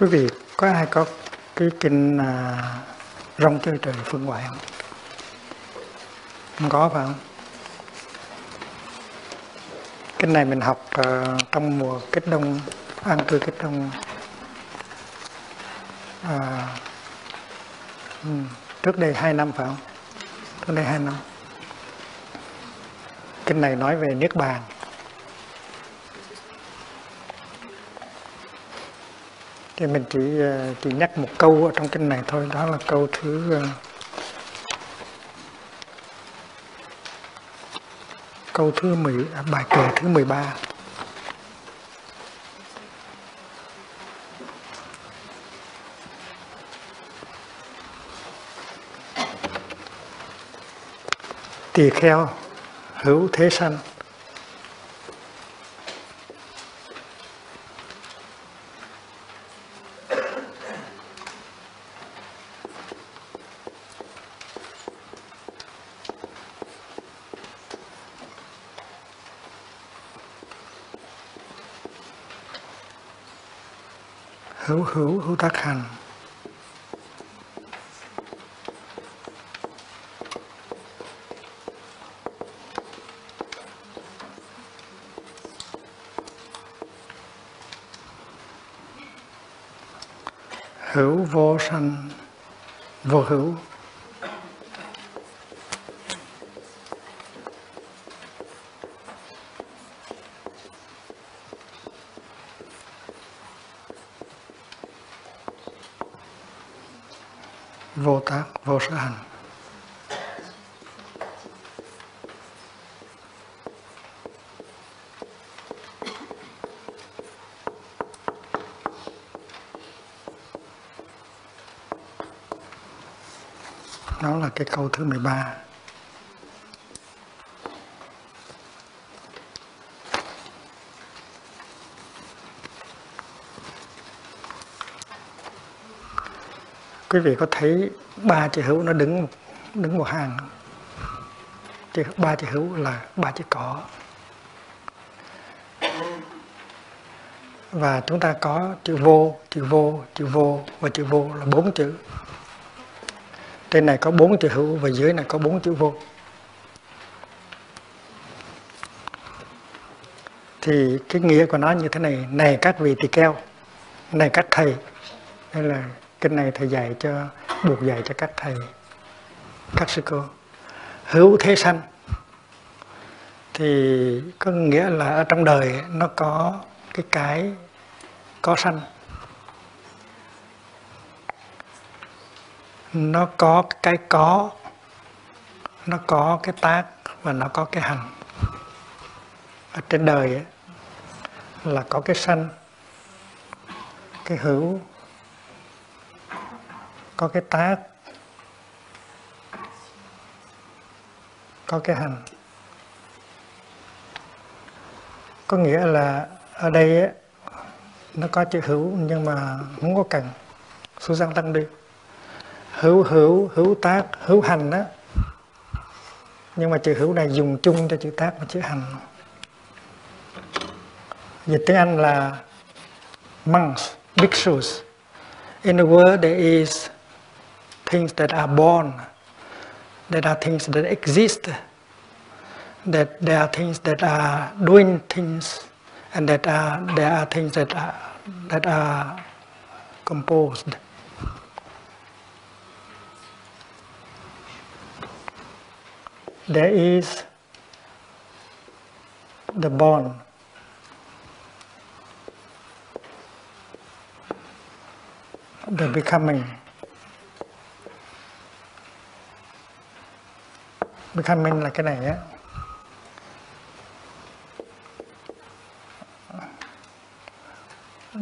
quý vị có ai có cái kinh à, rong chơi trời phương ngoại không? Không có phải không? Kinh này mình học uh, trong mùa kết đông an cư kết đông à, ừ, trước đây hai năm phải không? Trước đây hai năm. Kinh này nói về niết bàn. Thì mình chỉ ờ, chỉ nhắc một câu ở trong kinh này thôi, đó là câu thứ ờ, câu thứ 10 à, bài kệ thứ 13 tỳ kheo, hữu thế sanh hữu hữu hữu tác hành hữu vô sanh vô hữu vô tác vô sở hành. Đó là cái câu thứ 13 ba. Quý vị có thấy ba chữ hữu nó đứng đứng một hàng không? chữ ba chữ hữu là ba chữ có và chúng ta có chữ vô chữ vô chữ vô và chữ vô là bốn chữ. Trên này có bốn chữ hữu và dưới này có bốn chữ vô. Thì cái nghĩa của nó như thế này này các vị tỳ kheo, này các thầy, đây là kinh này thầy dạy cho buộc dạy cho các thầy các sư cô. Hữu thế sanh. Thì có nghĩa là ở trong đời nó có cái cái có sanh. Nó có cái có nó có cái tác và nó có cái hành. Ở trên đời ấy, là có cái sanh cái hữu có cái tác có cái hành. Có nghĩa là ở đây ấy, nó có chữ hữu nhưng mà không có cần. Số răng tăng đi. Hữu hữu hữu tác hữu hành đó nhưng mà chữ hữu này dùng chung cho chữ tác và chữ hành. Dịch tiếng Anh là monks, bhikshus. In the world there is things that are born, there are things that exist, that there are things that are doing things, and that are there are things that are that are composed. There is the born. The becoming. Becoming là cái này á.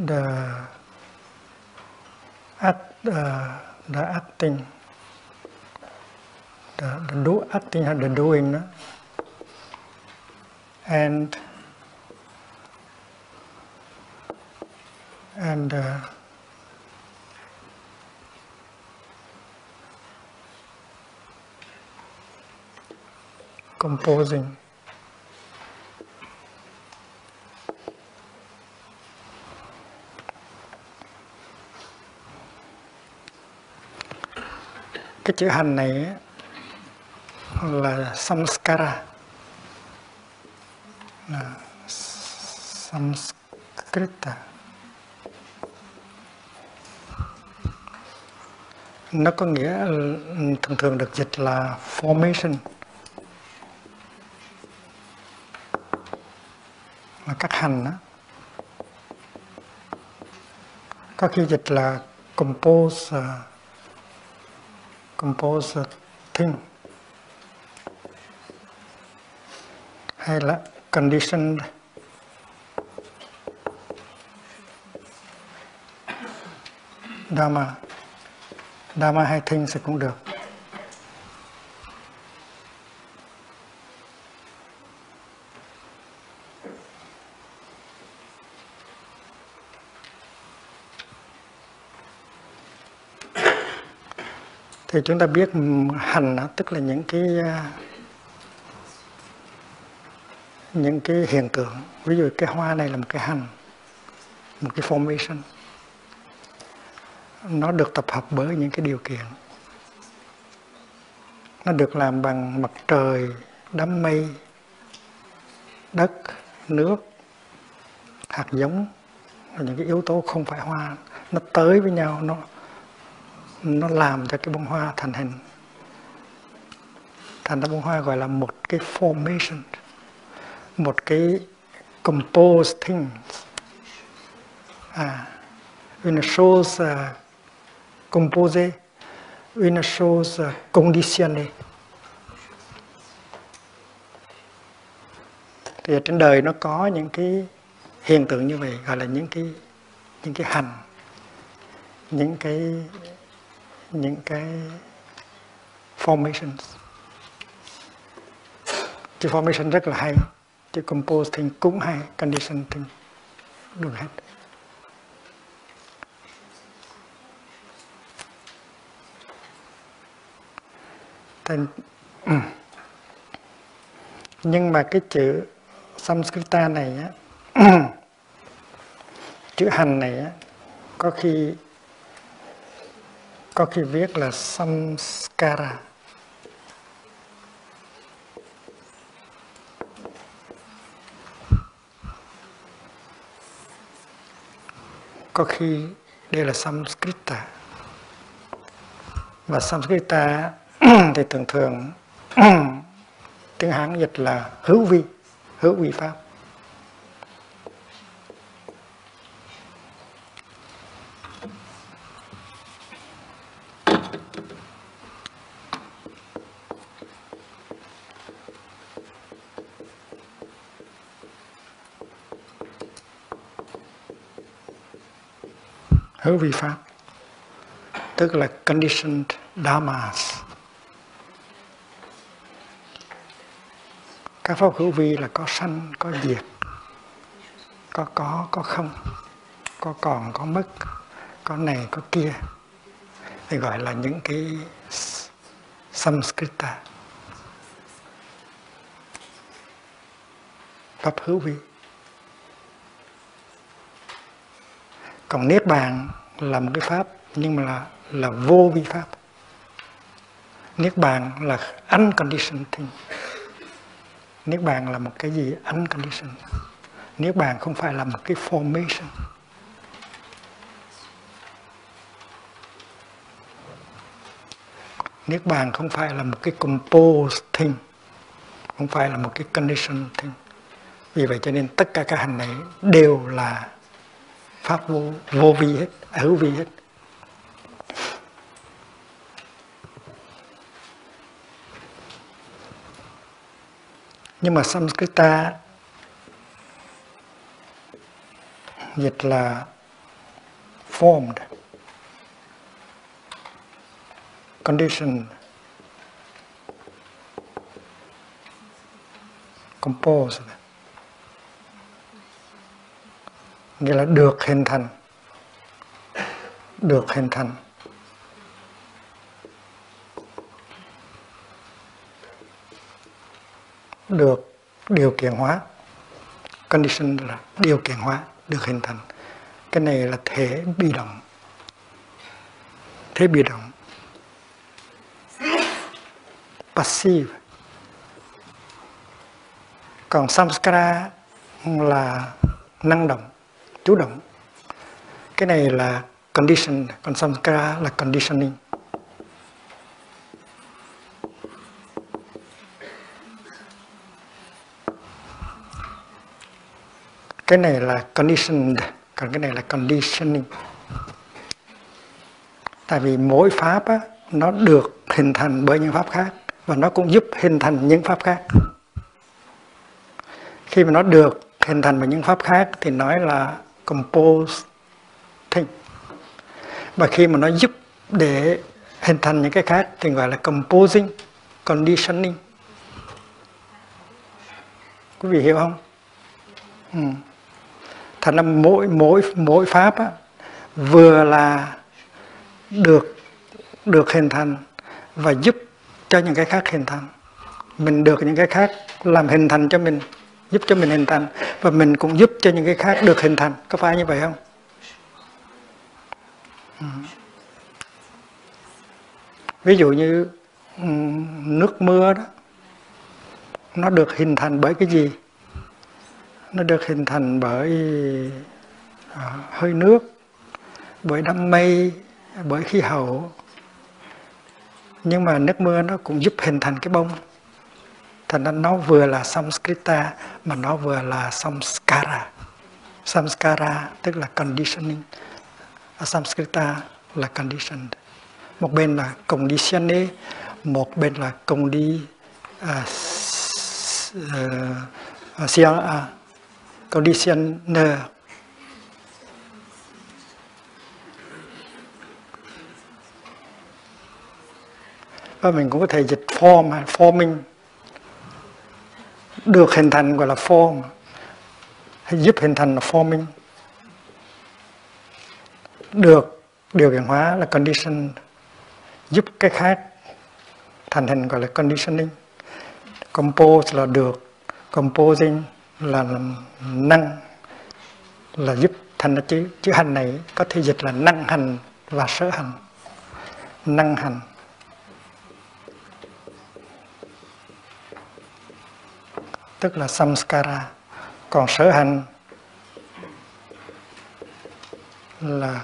The act, uh, the acting, the, the do acting and the doing, đó. and and uh, composing. Cái chữ hành này là samskara. Là samskrita. Nó có nghĩa thường thường được dịch là formation. Formation là các hành đó. có khi dịch là compose uh, compose thing. Hay là condition. Dharma. Dharma hay thing thì cũng được. Thì chúng ta biết hành tức là những cái à, những cái hiện tượng. Ví dụ cái hoa này là một cái hành, một cái formation. Nó được tập hợp bởi những cái điều kiện. Nó được làm bằng mặt trời, đám mây, đất, nước, hạt giống. Những cái yếu tố không phải hoa. Nó tới với nhau, nó nó làm cho cái bông hoa thành hình. Thành ra bông hoa gọi là một cái formation một cái composed thing. À when it shows uh, compose when it shows uh, conditionnée thì trên đời nó có những cái hiện tượng như vậy gọi là những cái những cái hành những cái những cái formations. Chữ formation rất là hay chữ compose thì cũng hay condition thì được hết. Thành, ừ. nhưng mà cái chữ Samskrita này á, chữ hành này á, có khi có khi viết là samskara. Có khi đây là samskrita. Và samskrita thì thường thường tiếng hán dịch là hữu vi hữu vi pháp. Hữu vi pháp, tức là conditioned dharmas. Các pháp hữu vi là có sanh, có diệt, có có có không, có còn, có mất, có này, có kia. Thì gọi là những cái samskrita, pháp hữu vi. Còn niết bàn là một cái pháp, nhưng mà là là vô vi pháp. Niết bàn là unconditioned thing. Niết bàn là một cái gì? Unconditioned. Niết bàn không phải là một cái formation. Niết bàn không phải là một cái composed thing. Không phải là một cái condition thing. Vì vậy cho nên tất cả các hành này đều là pháp vô, vô vi hết hữu vi hết. Nhưng mà Samskrita dịch là formed condition composed. Nghĩa là được hình thành. Được hình thành. Được điều kiện hóa. Condition là điều kiện hóa, được hình thành. Cái này là thể bị động. Thế bị động. Passive. Còn samskara là năng động chủ động. Cái này là condition còn samskara là conditioning. Cái này là conditioned còn cái này là conditioning. Tại vì mỗi pháp á, nó được hình thành bởi những pháp khác và nó cũng giúp hình thành những pháp khác. Khi mà nó được hình thành bởi những pháp khác thì nói là compose thing và khi mà nó giúp để hình thành những cái khác thì gọi là composing conditioning. Quý vị hiểu không? Ừ. thành ra mỗi mỗi mỗi pháp á, vừa là được được hình thành và giúp cho những cái khác hình thành. Mình được những cái khác làm hình thành cho mình giúp cho mình hình thành và mình cũng giúp cho những cái khác được hình thành. Có phải như vậy không? Ừ. Ví dụ như ừ, nước mưa đó, nó được hình thành bởi cái gì? Nó được hình thành bởi à, hơi nước, bởi đám mây, bởi khí hậu. Nhưng mà nước mưa nó cũng giúp hình thành cái bông thành ra nó vừa là samskrita mà nó vừa là samskara. Samskara tức là conditioning. Samskrita là conditioned. Một bên là conditioné một bên là condi uh, uh, uh, conditioner. Và mình cũng có thể dịch form hay forming được hình thành, gọi là form, hay giúp hình thành là forming. Được điều kiện hóa là condition, giúp cái khác thành hình, gọi là conditioning. Compose là được, composing là năng, là giúp thành chữ chữ hành này có thể dịch là năng hành và sở hành. Năng hành. Tức là samskara. Còn sở hành là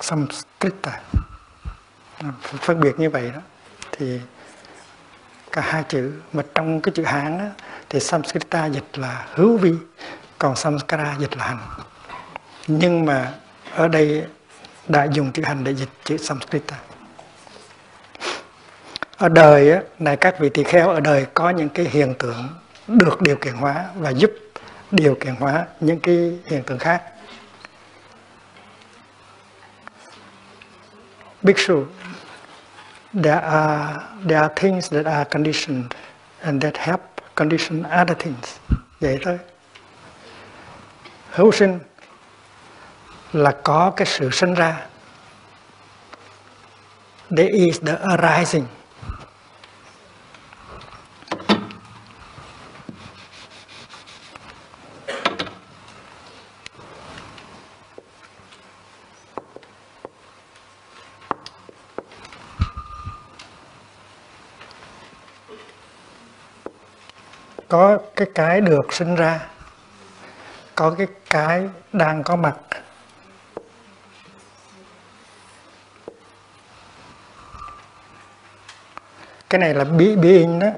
samskrita phân biệt như vậy đó. Thì cả hai chữ mà trong cái chữ hán á, thì samskrita dịch là hữu vi còn samskara dịch là hành. Nhưng mà ở đây đã dùng chữ hành để dịch chữ samskrita ở đời này các vị tỳ kheo ở đời có những cái hiện tượng được điều kiện hóa và giúp điều kiện hóa những cái hiện tượng khác. Bhikshu there are there are things that are conditioned and that help condition other things. Vậy thôi. Hữu sinh là có cái sự sinh ra. There is the arising. Có cái cái được sinh ra, có cái cái đang có mặt. Cái này là bí being đó.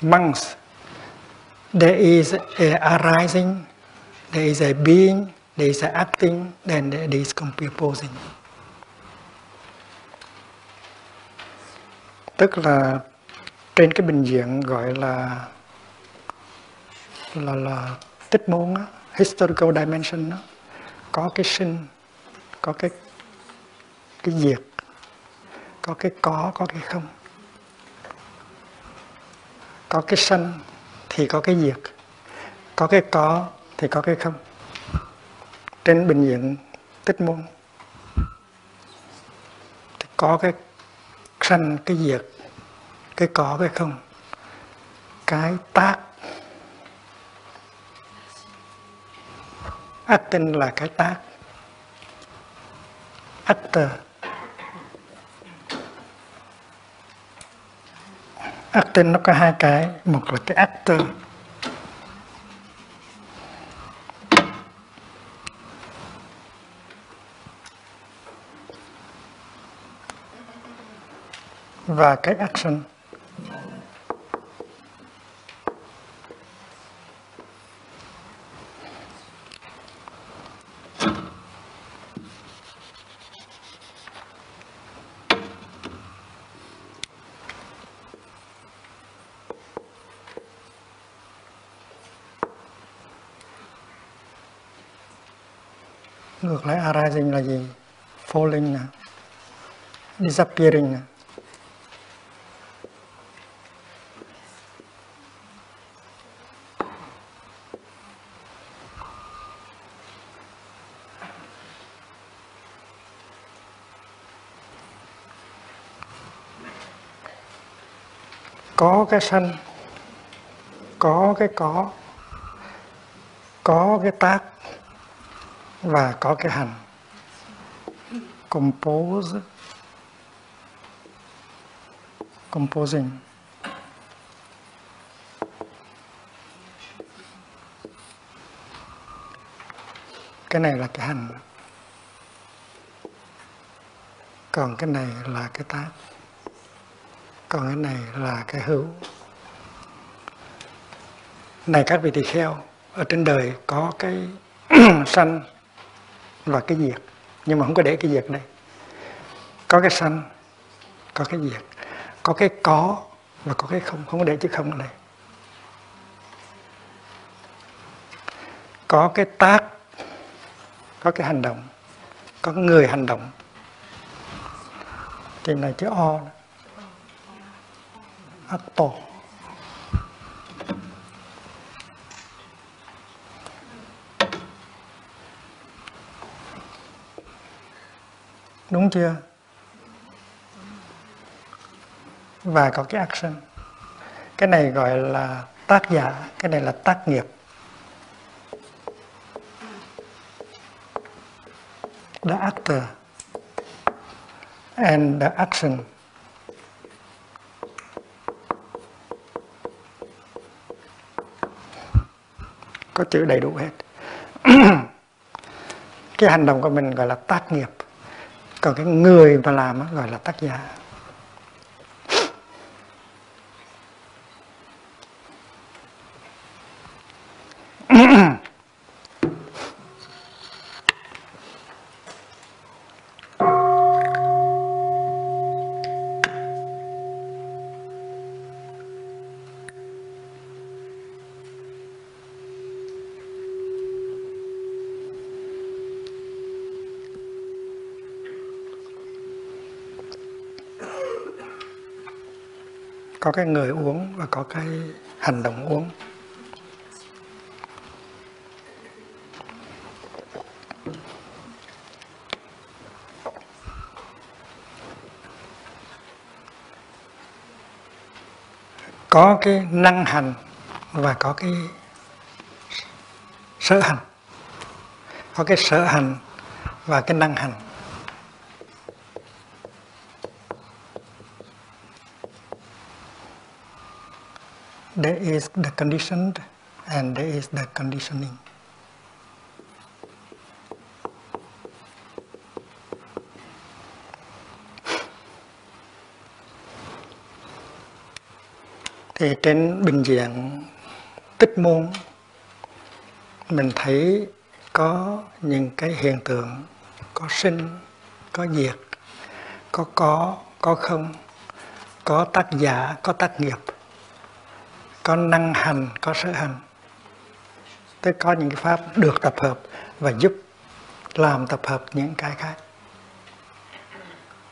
Monks, there is a arising, there is a being, there is a acting, then there is composing. Tức là trên cái bình diện gọi là là là tích môn á, historical dimension đó, có cái sinh có cái cái diệt có cái có có cái không. Có cái sanh thì có cái diệt có cái có thì có cái không. Trên bình diện tích môn thì có cái sanh cái diệt, cái có cái không? Cái tác. Ác tinh là cái tác. Actor actor nó có hai cái, một là cái actor và cái action. Ngược lại arising là gì? Falling nè disappearing nè có cái sanh, có cái có có cái tác và có cái hành. Compose, composing. Cái này là cái hành. Còn cái này là cái tác còn cái này là cái hữu. Này các vị tỳ kheo, ở trên đời có cái sanh và cái diệt, nhưng mà không có để cái diệt đây có cái sanh, có cái diệt, có cái có và có cái không không có để chữ không này. Có cái tác, có cái hành động, có người hành động. Thì này chữ o đó. Actor đúng chưa? Và có cái action. Cái này gọi là tác giả, cái này là tác nghiệp. The actor and the action. Có chữ đầy đủ hết. Cái hành động của mình gọi là tác nghiệp. Còn cái người mà làm gọi là tác giả. Có cái người uống và có cái hành động uống. Có cái năng hành và có cái sở hành. Có cái sở hành và cái năng hành. There is the conditioned and there is the conditioning. Thì trên bình diện tích môn mình thấy có những cái hiện tượng có sinh, có diệt, có có, có không, có tác giả, có tác nghiệp có năng hành có sở hành. Tức có những cái pháp được tập hợp và giúp làm tập hợp những cái khác.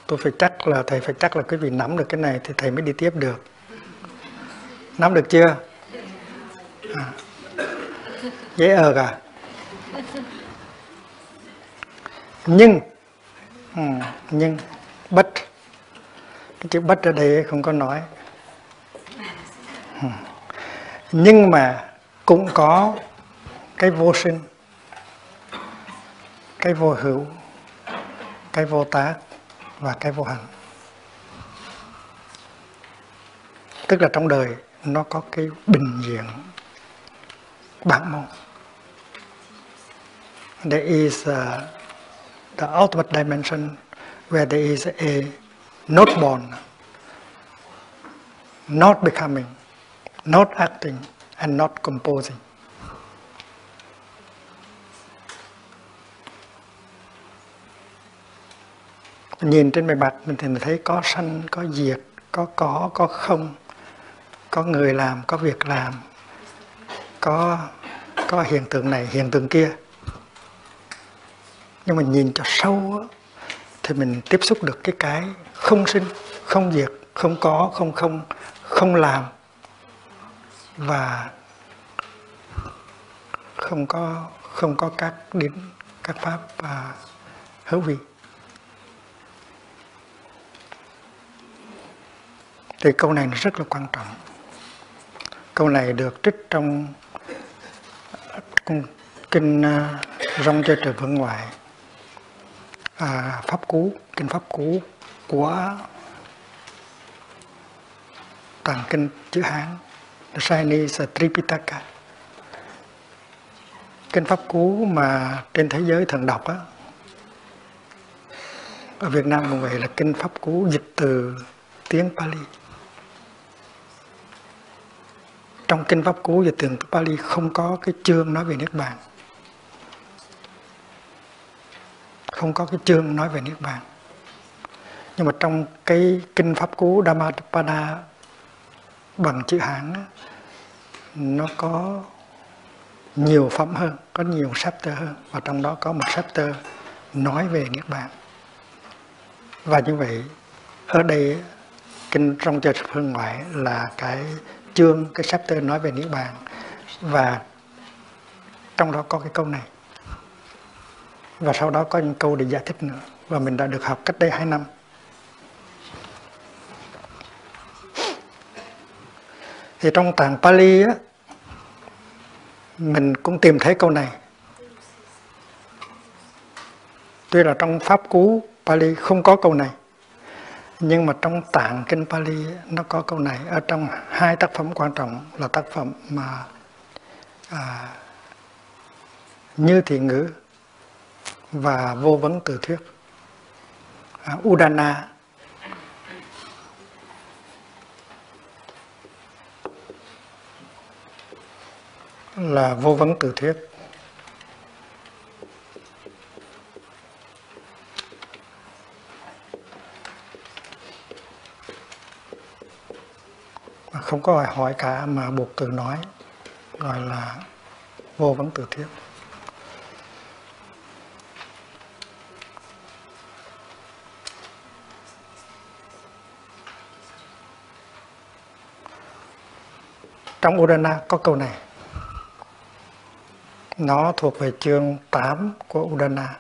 Tôi phải chắc là thầy phải chắc là quý vị nắm được cái này thì thầy mới đi tiếp được. Nắm được chưa? À. dễ ở cả à? nhưng ừ, nhưng bất. Cái chữ bất ở đây không có nói. Ừ nhưng mà cũng có cái vô sinh cái vô hữu cái vô tác và cái vô hành tức là trong đời nó có cái bình diện bản môn. There is a, the ultimate dimension where there is a not born not becoming not acting and not composing. Nhìn trên bề mặt mình thì mình thấy có sanh, có diệt, có có có không, có người làm, có việc làm, có có hiện tượng này, hiện tượng kia. Nhưng mà nhìn cho sâu thì mình tiếp xúc được cái cái không sinh, không diệt, không có, không không không làm và không có không có các đến các pháp và hữu vị. Thì câu này rất là quan trọng. Câu này được trích trong kinh à, rong chơi trời vương ngoại à, pháp cú kinh pháp cú của toàn kinh chữ hán the Chinese Tripitaka kinh pháp cú mà trên thế giới thường đọc á, ở Việt Nam cũng vậy là kinh pháp cú dịch từ tiếng Pali. Trong kinh pháp cú dịch tường Pali không có cái chương nói về niết bàn. Không có cái chương nói về niết bàn. Nhưng mà trong cái kinh pháp cú Dhammapada bằng chữ Hán nó có nhiều phẩm hơn, có nhiều chapter hơn và trong đó có một chapter nói về niết bàn. Và như vậy ở đây kinh trong chợ phương ngoại là cái chương cái chapter nói về niết bàn. Và trong đó có cái câu này. Và sau đó có những câu để giải thích nữa. Và mình đã được học cách đây hai năm. Thì trong tạng Pali á mình cũng tìm thấy câu này. Tuy là trong pháp cú Pali không có câu này nhưng mà trong tạng kinh Pali nó có câu này. Ở trong hai tác phẩm quan trọng là tác phẩm mà à, như thị ngữ và vô vấn từ thuyết. À, Udana là vô vấn tự thuyết không có hỏi hỏi cả, mà buộc từ nói, gọi là vô vấn tự thuyết trong Udana có câu này nó thuộc về chương 8 của Udana.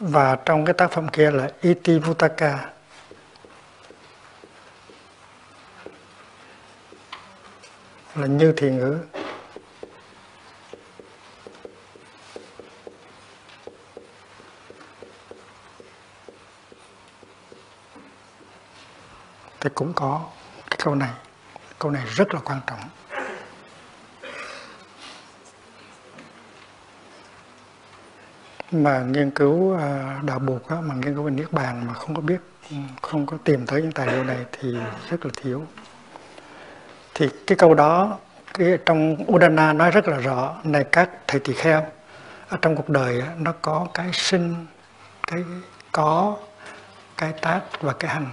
Và trong cái tác phẩm kia là Iti Vutaka là như thiền ngữ. Thì cũng có câu này câu này rất là quan trọng. Mà nghiên cứu à, đạo buộc mà nghiên cứu về niết bàn mà không có biết, không có tìm tới những tài liệu này thì rất là thiếu. Thì cái câu đó, cái trong Udana nói rất là rõ, này các thầy tỳ kheo, ở trong cuộc đời nó có cái sinh, cái có, cái tác và cái hành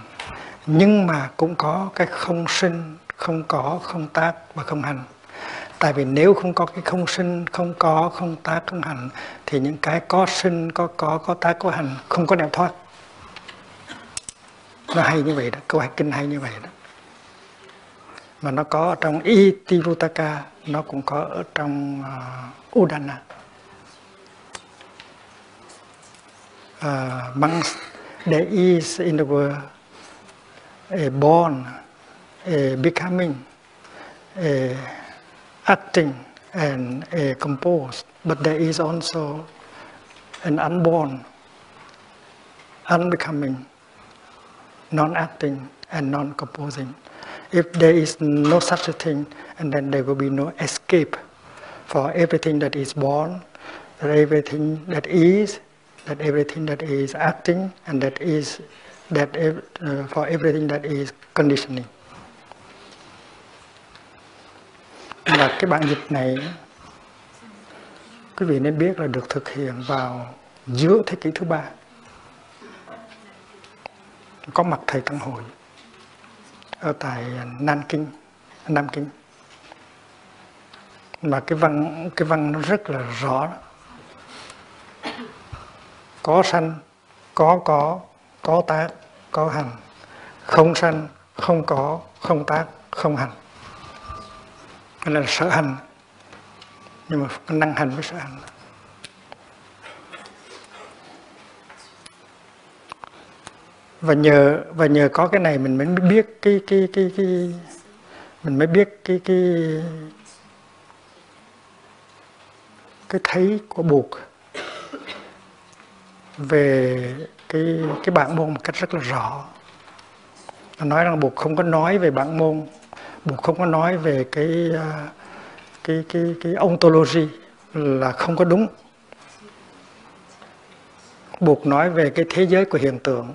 nhưng mà cũng có cái không sinh không có không tác và không hành. Tại vì nếu không có cái không sinh không có không tác không hành thì những cái có sinh có có có tác có hành không có nào thoát. Nó hay như vậy đó câu hạch kinh hay như vậy đó. Mà nó có ở trong Itivutaka nó cũng có ở trong uh, Udana. Uh, monks there is in the world born becoming acting and a composed, but there is also an unborn, unbecoming, non-acting, and non-composing. If there is no such a thing, and then there will be no escape for everything that is born, everything that is, that everything that is acting, and that is that uh, for everything that is conditioning. và cái bản dịch này quý vị nên biết là được thực hiện vào giữa thế kỷ thứ ba. Có mặt thầy tăng hội ở tại Nam Kinh Nam Kinh. Mà cái văn cái văn nó rất là rõ. Có sanh có có có tác, có hành. Không sanh, không có, không tác, không hành. Nên là sở hành. Nhưng mà năng hành với sở hành. Và nhờ và nhờ có cái này mình mới biết cái cái cái cái, mình mới biết cái cái cái thấy của buộc về cái cái bản môn một cách rất là rõ. Nó nói rằng buộc không có nói về bản môn buộc không có nói về cái à, cái cái cái ontology là không có đúng. Buộc nói về cái thế giới của hiện tượng.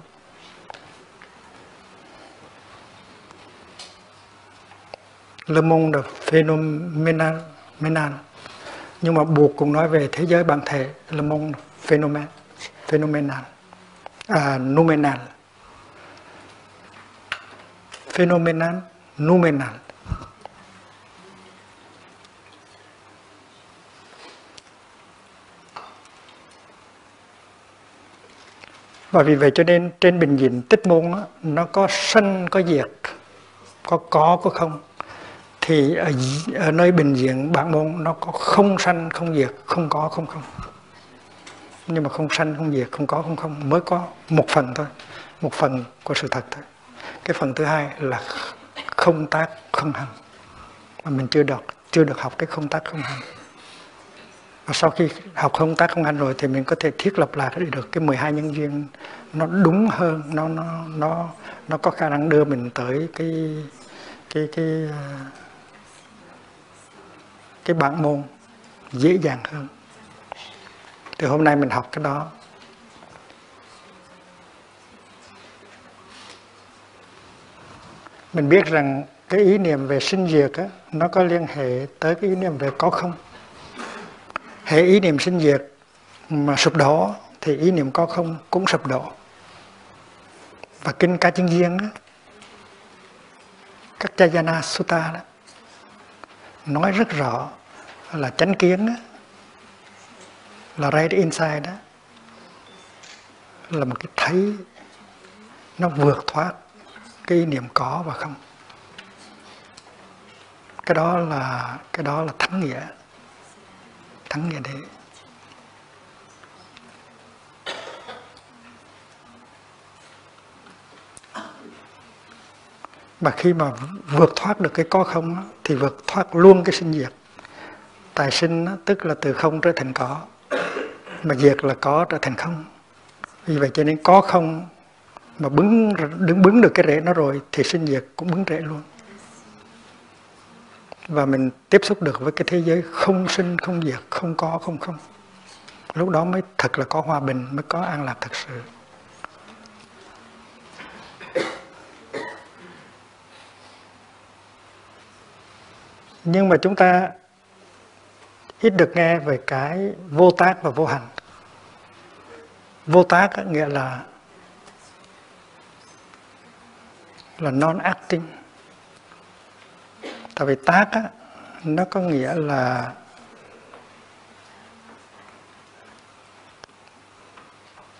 Le monde phenomenal, nhưng mà buộc cũng nói về thế giới bản thể Le monde phenomenal phenomenal à, noumenal. Phenomenal noumenal. Và vì vậy cho nên trên bình diện tích môn đó, nó có sanh có diệt, có có có không. Thì ở, ở nơi bình diện bản môn nó có không sanh không diệt không có không không nhưng mà không sanh, không diệt, không có, không không, mới có một phần thôi, một phần của sự thật thôi. Cái phần thứ hai là không tác, không hành mà mình chưa được chưa được học cái không tác, không hành và sau khi học không tác, không hành rồi thì mình có thể thiết lập lại được cái 12 nhân duyên. Nó đúng hơn, nó nó nó nó có khả năng đưa mình tới cái cái cái à, cái bản môn dễ dàng hơn thì hôm nay mình học cái đó. Mình biết rằng cái ý niệm về sinh diệt á, nó có liên hệ tới cái ý niệm về có không. Hệ ý niệm sinh diệt mà sụp đổ thì ý niệm có không cũng sụp đổ. Và kinh ca chân duyên á, các Jayana Sutta đó nói rất rõ là chánh kiến á là right inside đó là một cái thấy nó vượt thoát cái niệm có và không. Cái đó là, cái đó là thắng nghĩa thắng nghĩa đấy mà khi mà vượt thoát được cái có không thì vượt thoát luôn cái sinh diệt. Tài sinh tức là từ không trở thành có mà diệt là có trở thành không. Vì vậy cho nên có không mà bứng, đứng bứng được cái rễ nó rồi thì sinh diệt cũng bứng rễ luôn. Và mình tiếp xúc được với cái thế giới không sinh, không diệt, không có, không không. Lúc đó mới thật là có hòa bình, mới có an lạc thật sự. Nhưng mà chúng ta ít được nghe về cái vô tác và vô hành. Vô tác nghĩa là là non acting tại vì tác á, nó có nghĩa là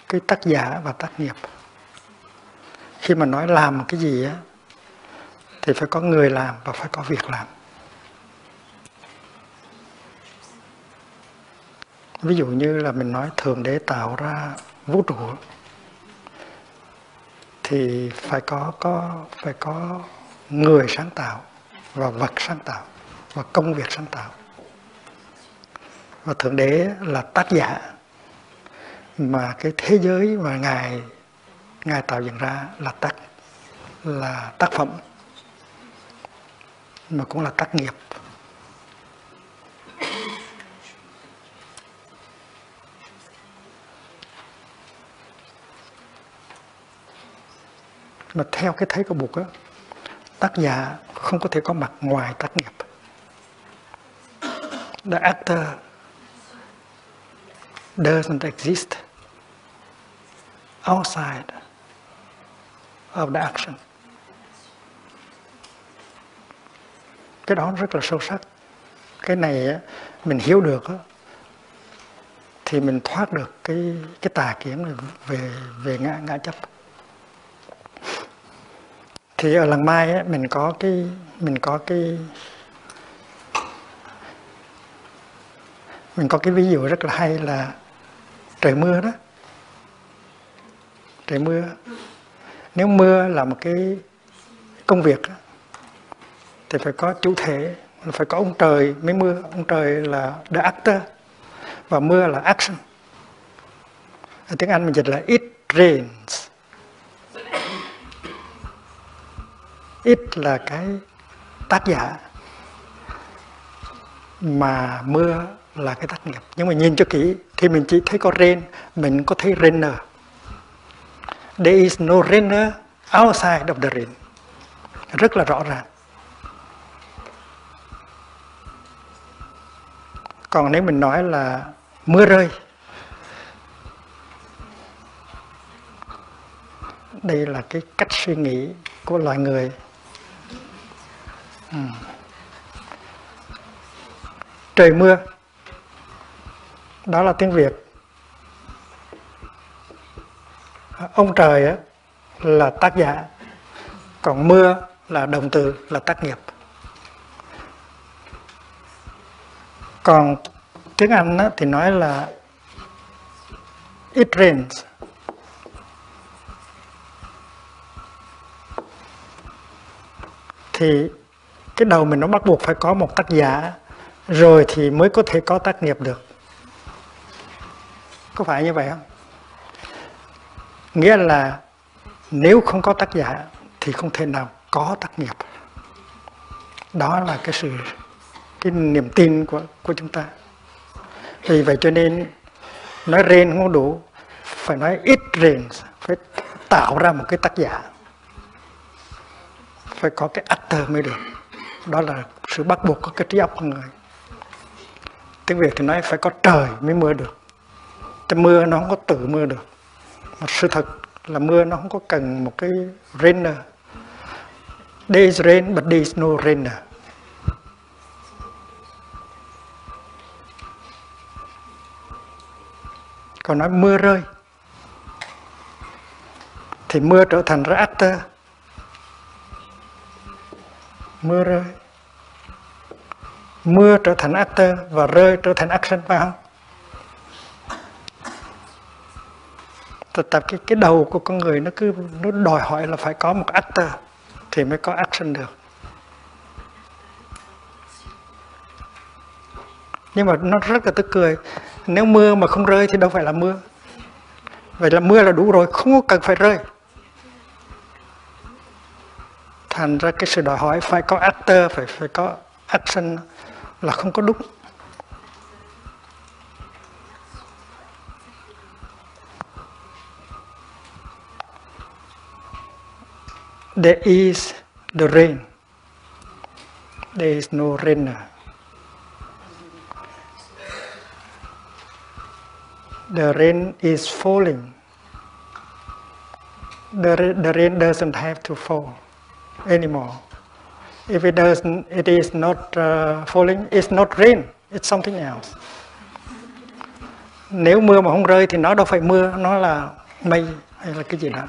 cái tác giả và tác nghiệp. Khi mà nói làm cái gì á thì phải có người làm và phải có việc làm. Ví dụ như là mình nói thường để tạo ra vũ trụ, thì phải có có, phải có người sáng tạo và vật sáng tạo và công việc sáng tạo. Và thượng đế là tác giả mà cái thế giới mà ngài ngài tạo dựng ra là tác là tác phẩm, mà cũng là tác nghiệp. Mà theo cái thấy của Bụt á, tác giả không có thể có mặt ngoài tác nghiệp. The actor doesn't exist outside of the action. Cái đó rất là sâu sắc. Cái này mình hiểu được thì mình thoát được cái cái tà kiến về về ngã ngã chấp thì ở làng mai ấy, mình có cái mình có cái mình có cái ví dụ rất là hay là trời mưa đó. Trời mưa. Nếu mưa là một cái công việc thì phải có chủ thể phải có ông trời mới mưa. Ông trời là the actor và mưa là action. Ở tiếng Anh mình dịch là it rains. Ít là cái tác giả mà mưa là cái tác nghiệp. Nhưng mà nhìn cho kỹ thì mình chỉ thấy có rain mình có thấy rainer there is no rainer outside of the rain rất là rõ ràng. Còn nếu mình nói là mưa rơi, đây là cái cách suy nghĩ của loài người ừ. trời mưa. Đó là tiếng việt. Ông trời á, là tác giả còn mưa là động từ là tác nghiệp. Còn tiếng anh á, thì nói là it rains. Thì cái đầu mình nó bắt buộc phải có một tác giả, rồi thì mới có thể có tác nghiệp được. Có phải như vậy không? Nghĩa là nếu không có tác giả thì không thể nào có tác nghiệp. Đó là cái sự, cái niềm tin của của chúng ta. Vì vậy cho nên nói rên không đủ, phải nói ít rên phải tạo ra một cái tác giả. Phải có cái actor mới được đó là sự bắt buộc của cái trí óc con người. Tiếng việt thì nói phải có trời mới mưa được. Cái mưa nó không có tự mưa được. Mà sự thật là mưa nó không có cần một cái rainer. There is rain, but there is no rainer. Còn nói mưa rơi, thì mưa trở thành ra actor mưa rơi. Mưa trở thành actor và rơi trở thành action phải không tập tập cái cái đầu của con người nó cứ, nó đòi hỏi là phải có một actor thì mới có action được. Nhưng mà nó rất là tức cười. Nếu mưa mà không rơi thì đâu phải là mưa. Vậy là mưa là đủ rồi, không cần phải rơi thành ra cái sự đòi hỏi phải có actor phải phải có action là không có đúng. There is the rain. There is no rainer the rain is falling. The, the rain doesn't have to fall anymore. If it doesn't, it is not uh, falling, it's not rain, it's something else. Nếu mưa mà không rơi thì nó đâu phải mưa, nó là mây hay là cái gì đó.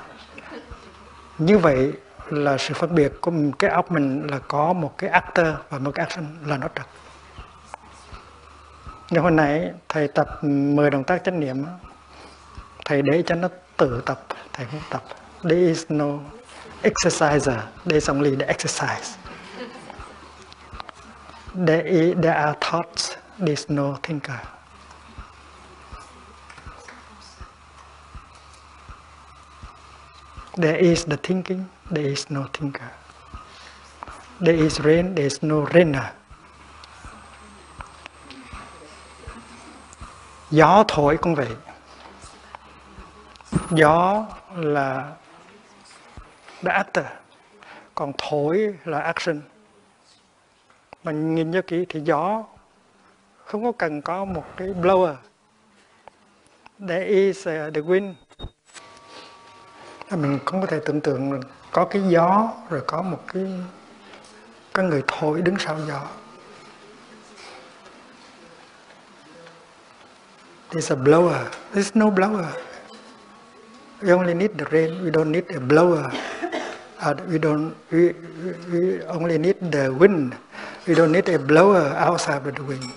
Như vậy là sự phân biệt của cái óc mình là có một cái actor và một cái action là nó trật. như hồi nãy thầy tập 10 động tác chánh niệm thầy để cho nó tự tập, thầy không tập. There is no exerciser. À, There's only the exercise. There, is, there are thoughts. there is no thinker. There is the thinking. There is no thinker. There is rain. There is no rainer. Gió thổi cũng vậy. Gió là the actor, còn thổi là action. Mình nhìn cho kỹ thì gió không có cần có một cái blower. There is uh, the wind. Mình không có thể tưởng tượng có cái gió rồi có một cái có người thổi đứng sau gió. There's a blower. There's no blower. We only need the rain. We don't need a blower. Uh, we don't. We, we only need the wind. We don't need a blower outside of the wind.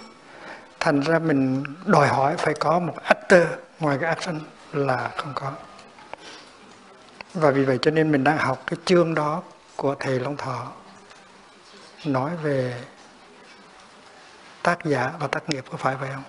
Thành ra mình đòi hỏi phải có một actor ngoài cái action là không có. Và vì vậy cho nên mình đang học cái chương đó của thầy Long Thọ nói về tác giả và tác nghiệp có phải vậy không?